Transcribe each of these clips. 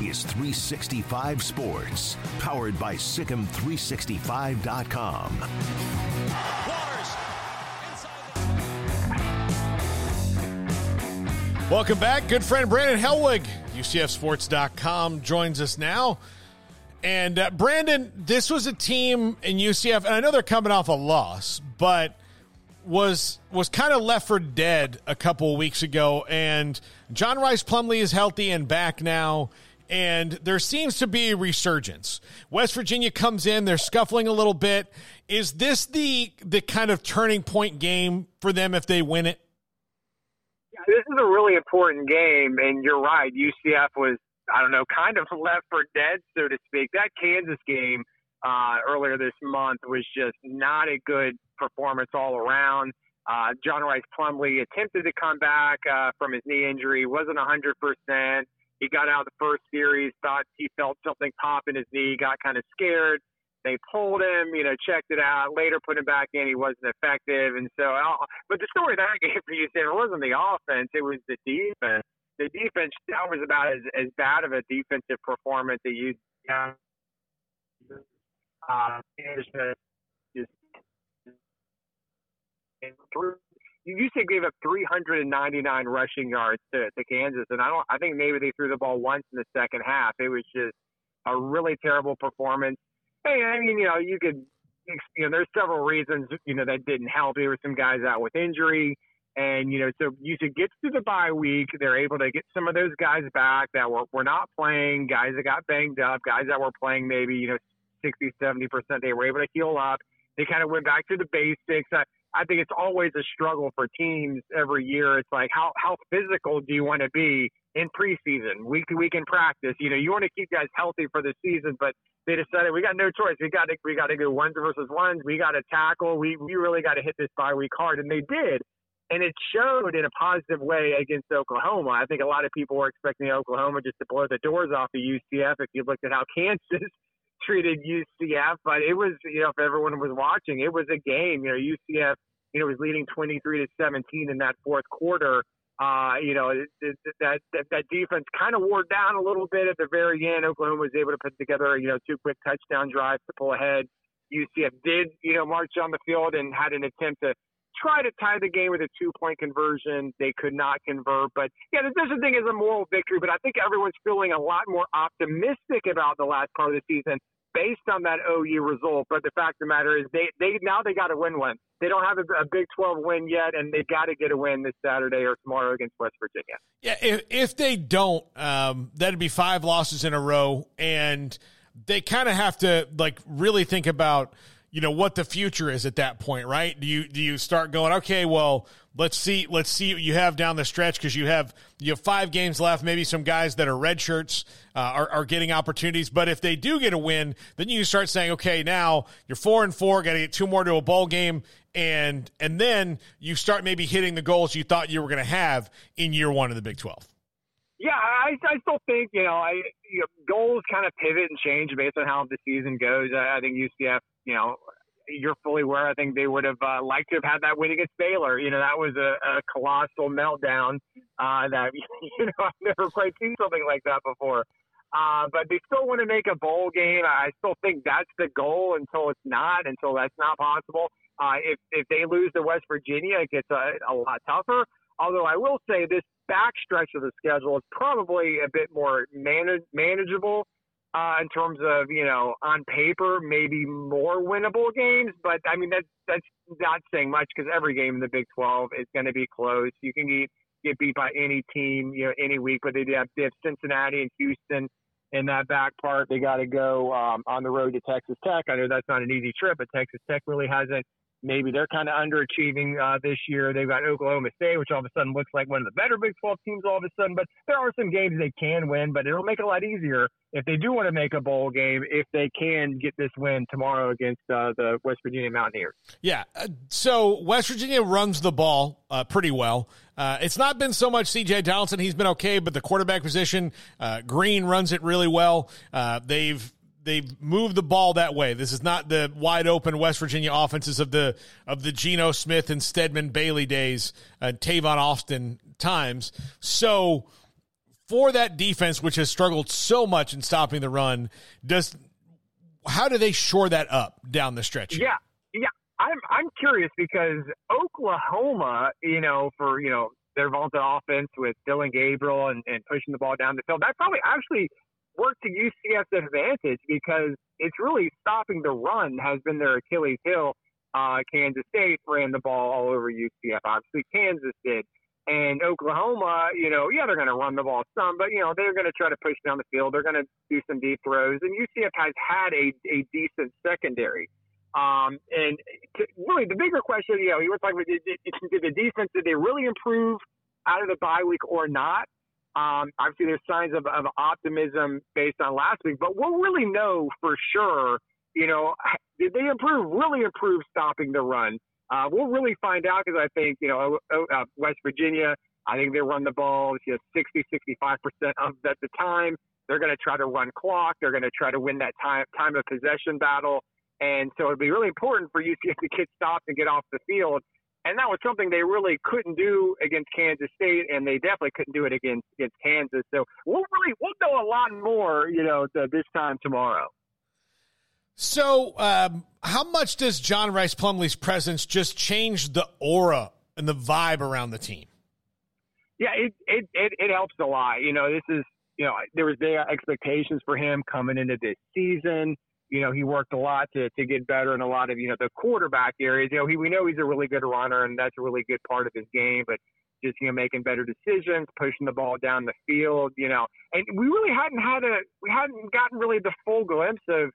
Is 365 Sports, powered by Sikkim365.com. Welcome back. Good friend Brandon Helwig, UCFSports.com, joins us now. And uh, Brandon, this was a team in UCF, and I know they're coming off a loss, but was was kind of left for dead a couple of weeks ago. And John Rhys Plumlee is healthy and back now, and there seems to be a resurgence. West Virginia comes in, they're scuffling a little bit. Is this the the kind of turning point game for them if they win it? This is a really important game, and you're right. UCF was I don't know, kind of left for dead, so to speak. That Kansas game uh, earlier this month was just not a good performance all around. Uh, John Rhys Plumlee attempted to come back uh, from his knee injury, wasn't 100%. He got out of the first series, thought he felt something pop in his knee, got kind of scared. They pulled him, you know, checked it out. Later, put him back in. He wasn't effective, and so. Uh, but the story that game for you, it wasn't the offense; it was the defense the defense that was about as, as bad of a defensive performance that you yeah. Uh, just you said gave up 399 rushing yards to, to Kansas, and I don't. I think maybe they threw the ball once in the second half. It was just a really terrible performance. Hey, I mean, you know, you could, you know, there's several reasons, you know, that didn't help. There were some guys out with injury. And, you know, so UC gets to the bye week. They're able to get some of those guys back that were, were not playing, guys that got banged up, guys that were playing maybe, you know, 60, 70%. They were able to heal up. They kind of went back to the basics. I, I think it's always a struggle for teams every year. It's like, how, how physical do you want to be in preseason, week to week in practice? You know, you want to keep guys healthy for the season, but they decided we got no choice. We got to, we got to go ones versus ones. We got to tackle. We, we really got to hit this bye week hard. And they did and it showed in a positive way against Oklahoma. I think a lot of people were expecting Oklahoma just to blow the doors off of UCF if you looked at how Kansas treated UCF, but it was, you know, if everyone was watching, it was a game. You know, UCF, you know, was leading 23 to 17 in that fourth quarter. Uh, you know, it, it, that, that that defense kind of wore down a little bit at the very end. Oklahoma was able to put together, you know, two quick touchdown drives to pull ahead. UCF did, you know, march on the field and had an attempt to try to tie the game with a two point conversion. They could not convert. But yeah, the Desert thing is a moral victory, but I think everyone's feeling a lot more optimistic about the last part of the season based on that OU result. But the fact of the matter is they, they now they got to win one. They don't have a, a Big 12 win yet, and they got to get a win this Saturday or tomorrow against West Virginia. Yeah, if, if they don't, um, that'd be five losses in a row, and they kind of have to like really think about – you know what the future is at that point, right? Do you do you start going, okay, well, let's see let's see what you have down the stretch because you have you have five games left. Maybe some guys that are red shirts uh, are, are getting opportunities, but if they do get a win, then you start saying, okay, now you're four and four, got to get two more to a bowl game, and and then you start maybe hitting the goals you thought you were going to have in year one of the Big Twelve. Yeah, I, I still think you know I you know, goals kind of pivot and change based on how the season goes. I, I think UCF you know, you're fully aware. I think they would have uh, liked to have had that win against Baylor. You know, that was a, a colossal meltdown uh, that, you know, I've never quite seen something like that before. Uh, but they still want to make a bowl game. I still think that's the goal until it's not, until that's not possible. Uh, if, if they lose to West Virginia, it gets a, a lot tougher. Although I will say this back stretch of the schedule is probably a bit more manage, manageable uh, in terms of you know on paper maybe more winnable games, but I mean that's that's not saying much because every game in the Big 12 is going to be close. You can get get beat by any team you know any week, but they have, they have Cincinnati and Houston in that back part. They got to go um, on the road to Texas Tech. I know that's not an easy trip, but Texas Tech really hasn't maybe they're kind of underachieving uh, this year. They've got Oklahoma State, which all of a sudden looks like one of the better Big 12 teams all of a sudden. But there are some games they can win, but it'll make it a lot easier if they do want to make a bowl game if they can get this win tomorrow against uh, the West Virginia Mountaineers. Yeah. Uh, so West Virginia runs the ball uh, pretty well. Uh, it's not been so much CJ Donaldson. He's been okay, but the quarterback position, uh, Greene runs it really well. They've they've moved the ball that way. This is not the wide open West Virginia offenses of the of the Geno Smith and Stedman Bailey days, uh, Tavon Austin times. So for that defense, which has struggled so much in stopping the run, does how do they shore that up down the stretch? Yeah, yeah. I'm I'm curious because Oklahoma, you know, for you know their vaunted offense with Dillon Gabriel and, and pushing the ball down the field, that probably actually worked to UCF's advantage because it's really stopping the run has been their Achilles heel. Uh, Kansas State ran the ball all over UCF. Obviously, Kansas did. And Oklahoma, you know, yeah, they're going to run the ball some, but, you know, they're going to try to push down the field. They're going to do some deep throws. And UCF has had a, a decent secondary. Um, and to, really, the bigger question, you know, you were talking about did, did the defense, did they really improve out of the bye week or not? Um, obviously, there's signs of, of optimism based on last week, but we'll really know for sure. You know, did they improve? Really improve stopping the run? Uh, we'll really find out because I think you know uh, West Virginia. I think they run the ball you know, 60, 65 percent of at the time. They're going to try to run clock. They're going to try to win that time time of possession battle. And so it'd be really important for UCF to get stopped and get off the field and that was something they really couldn't do against Kansas State, and they definitely couldn't do it against against Kansas. So we'll really we'll know a lot more, you know, this time tomorrow. So, um, how much does John Rhys Plumlee's presence just change the aura and the vibe around the team? Yeah, it it it, it helps a lot. You know, this is you know there was big expectations for him coming into this season you know, he worked a lot to, to get better in a lot of, you know, the quarterback areas. You know, he, we know he's a really good runner and that's a really good part of his game, but just, you know, making better decisions, pushing the ball down the field, you know, and we really hadn't had a, we hadn't gotten really the full glimpse of,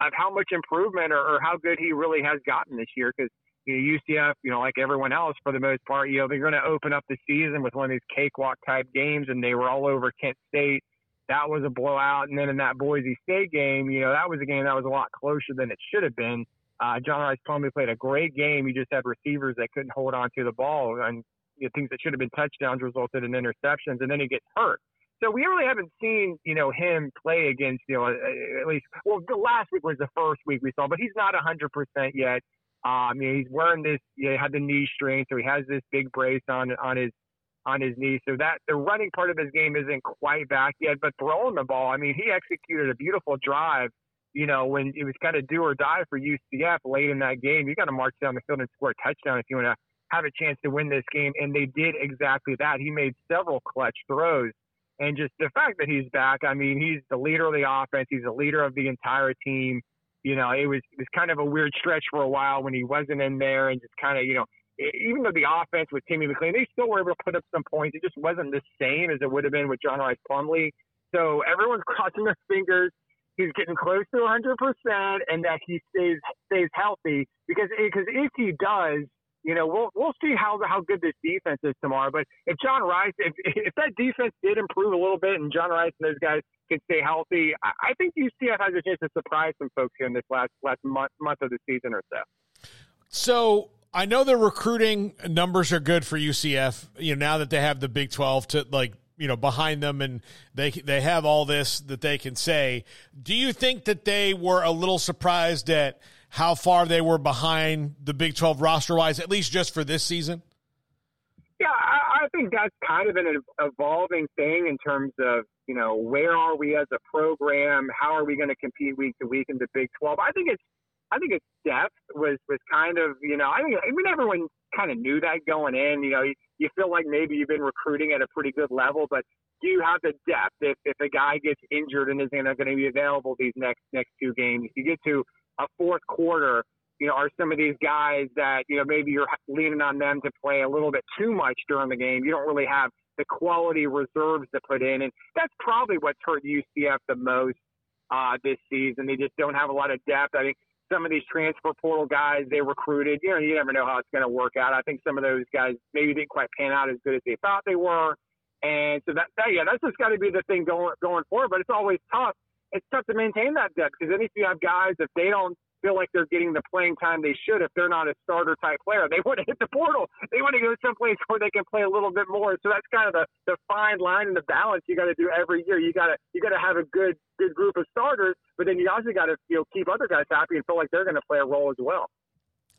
of how much improvement or, or how good he really has gotten this year. Cause, you know, UCF, you know, like everyone else for the most part, you know, they're going to open up the season with one of these cakewalk type games and they were all over Kent State that was a blowout. And then in that Boise State game, you know, that was a game that was a lot closer than it should have been. Uh, John Rhys Plumlee played a great game. He just had receivers that couldn't hold on to the ball, and you know, things that should have been touchdowns resulted in interceptions. And then he gets hurt. So we really haven't seen, you know, him play against, you know, at least. Well, the last week was the first week we saw, but he's not 100% yet. Um, you know, he's wearing this. You know, he had the knee strain, so he has this big brace on on his on his knee. So that the running part of his game isn't quite back yet, but throwing the ball, I mean, he executed a beautiful drive. You know, when it was kind of do or die for UCF late in that game, you got to march down the field and score a touchdown if you want to have a chance to win this game. And they did exactly that. He made several clutch throws. And just the fact that he's back, I mean, he's the leader of the offense. He's the leader of the entire team. You know, it was it was kind of a weird stretch for a while when he wasn't in there and just kind of, you know, even though the offense with Timmy McClain, they still were able to put up some points. It just wasn't the same as it would have been with John Rhys Plumlee. So everyone's crossing their fingers. He's getting close to 100% and that he stays stays healthy because eh, because if he does, you know, we'll we'll see how how good this defense is tomorrow. But if John Rhys, if if that defense did improve a little bit and John Rhys and those guys can stay healthy, I, I think UCF has a chance to surprise some folks here in this last last month month of the season or so. So I know the recruiting numbers are good for UCF. You know, now that they have the Big Twelve to like you know behind them and they they have all this that they can say. Do you think that they were a little surprised at how far they were behind the Big Twelve roster wise, at least just for this season? Yeah, I, I think that's kind of an evolving thing in terms of you know where are we as a program? How are we going to compete week to week in the Big Twelve? I think it's I think its depth was was kind of you know I mean I mean everyone kind of knew that going in. You know you, you feel like maybe you've been recruiting at a pretty good level, but do you have the depth if if a guy gets injured and isn't going to be available these next next two games? If you get to a fourth quarter, you know are some of these guys that you know maybe you're leaning on them to play a little bit too much during the game. You don't really have the quality reserves to put in, and that's probably what's hurt UCF the most uh, this season. They just don't have a lot of depth. I think some of these transfer portal guys they recruited. You know, you never know how it's going to work out. I think some of those guys maybe didn't quite pan out as good as they thought they were. And so that, that yeah, that's just got to be the thing going going forward. But it's always tough. It's tough to maintain that depth because then if you have guys if they don't feel like they're getting the playing time they should if they're not a starter type player. They want to hit the portal. They want to go someplace where they can play a little bit more. So that's kind of the, the fine line and the balance you got to do every year. You got to you got to have a good good group of starters, but then you also got to you know keep other guys happy and feel like they're going to play a role as well.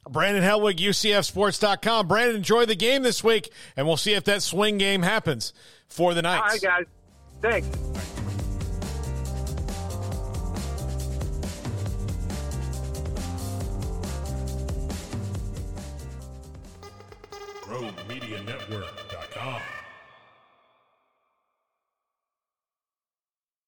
Brandon Helwig, UCFSports.com. Brandon, enjoy the game this week, and we'll see if that swing game happens for the Knights. All right, guys. Thanks. RoadMediaNetwork.com.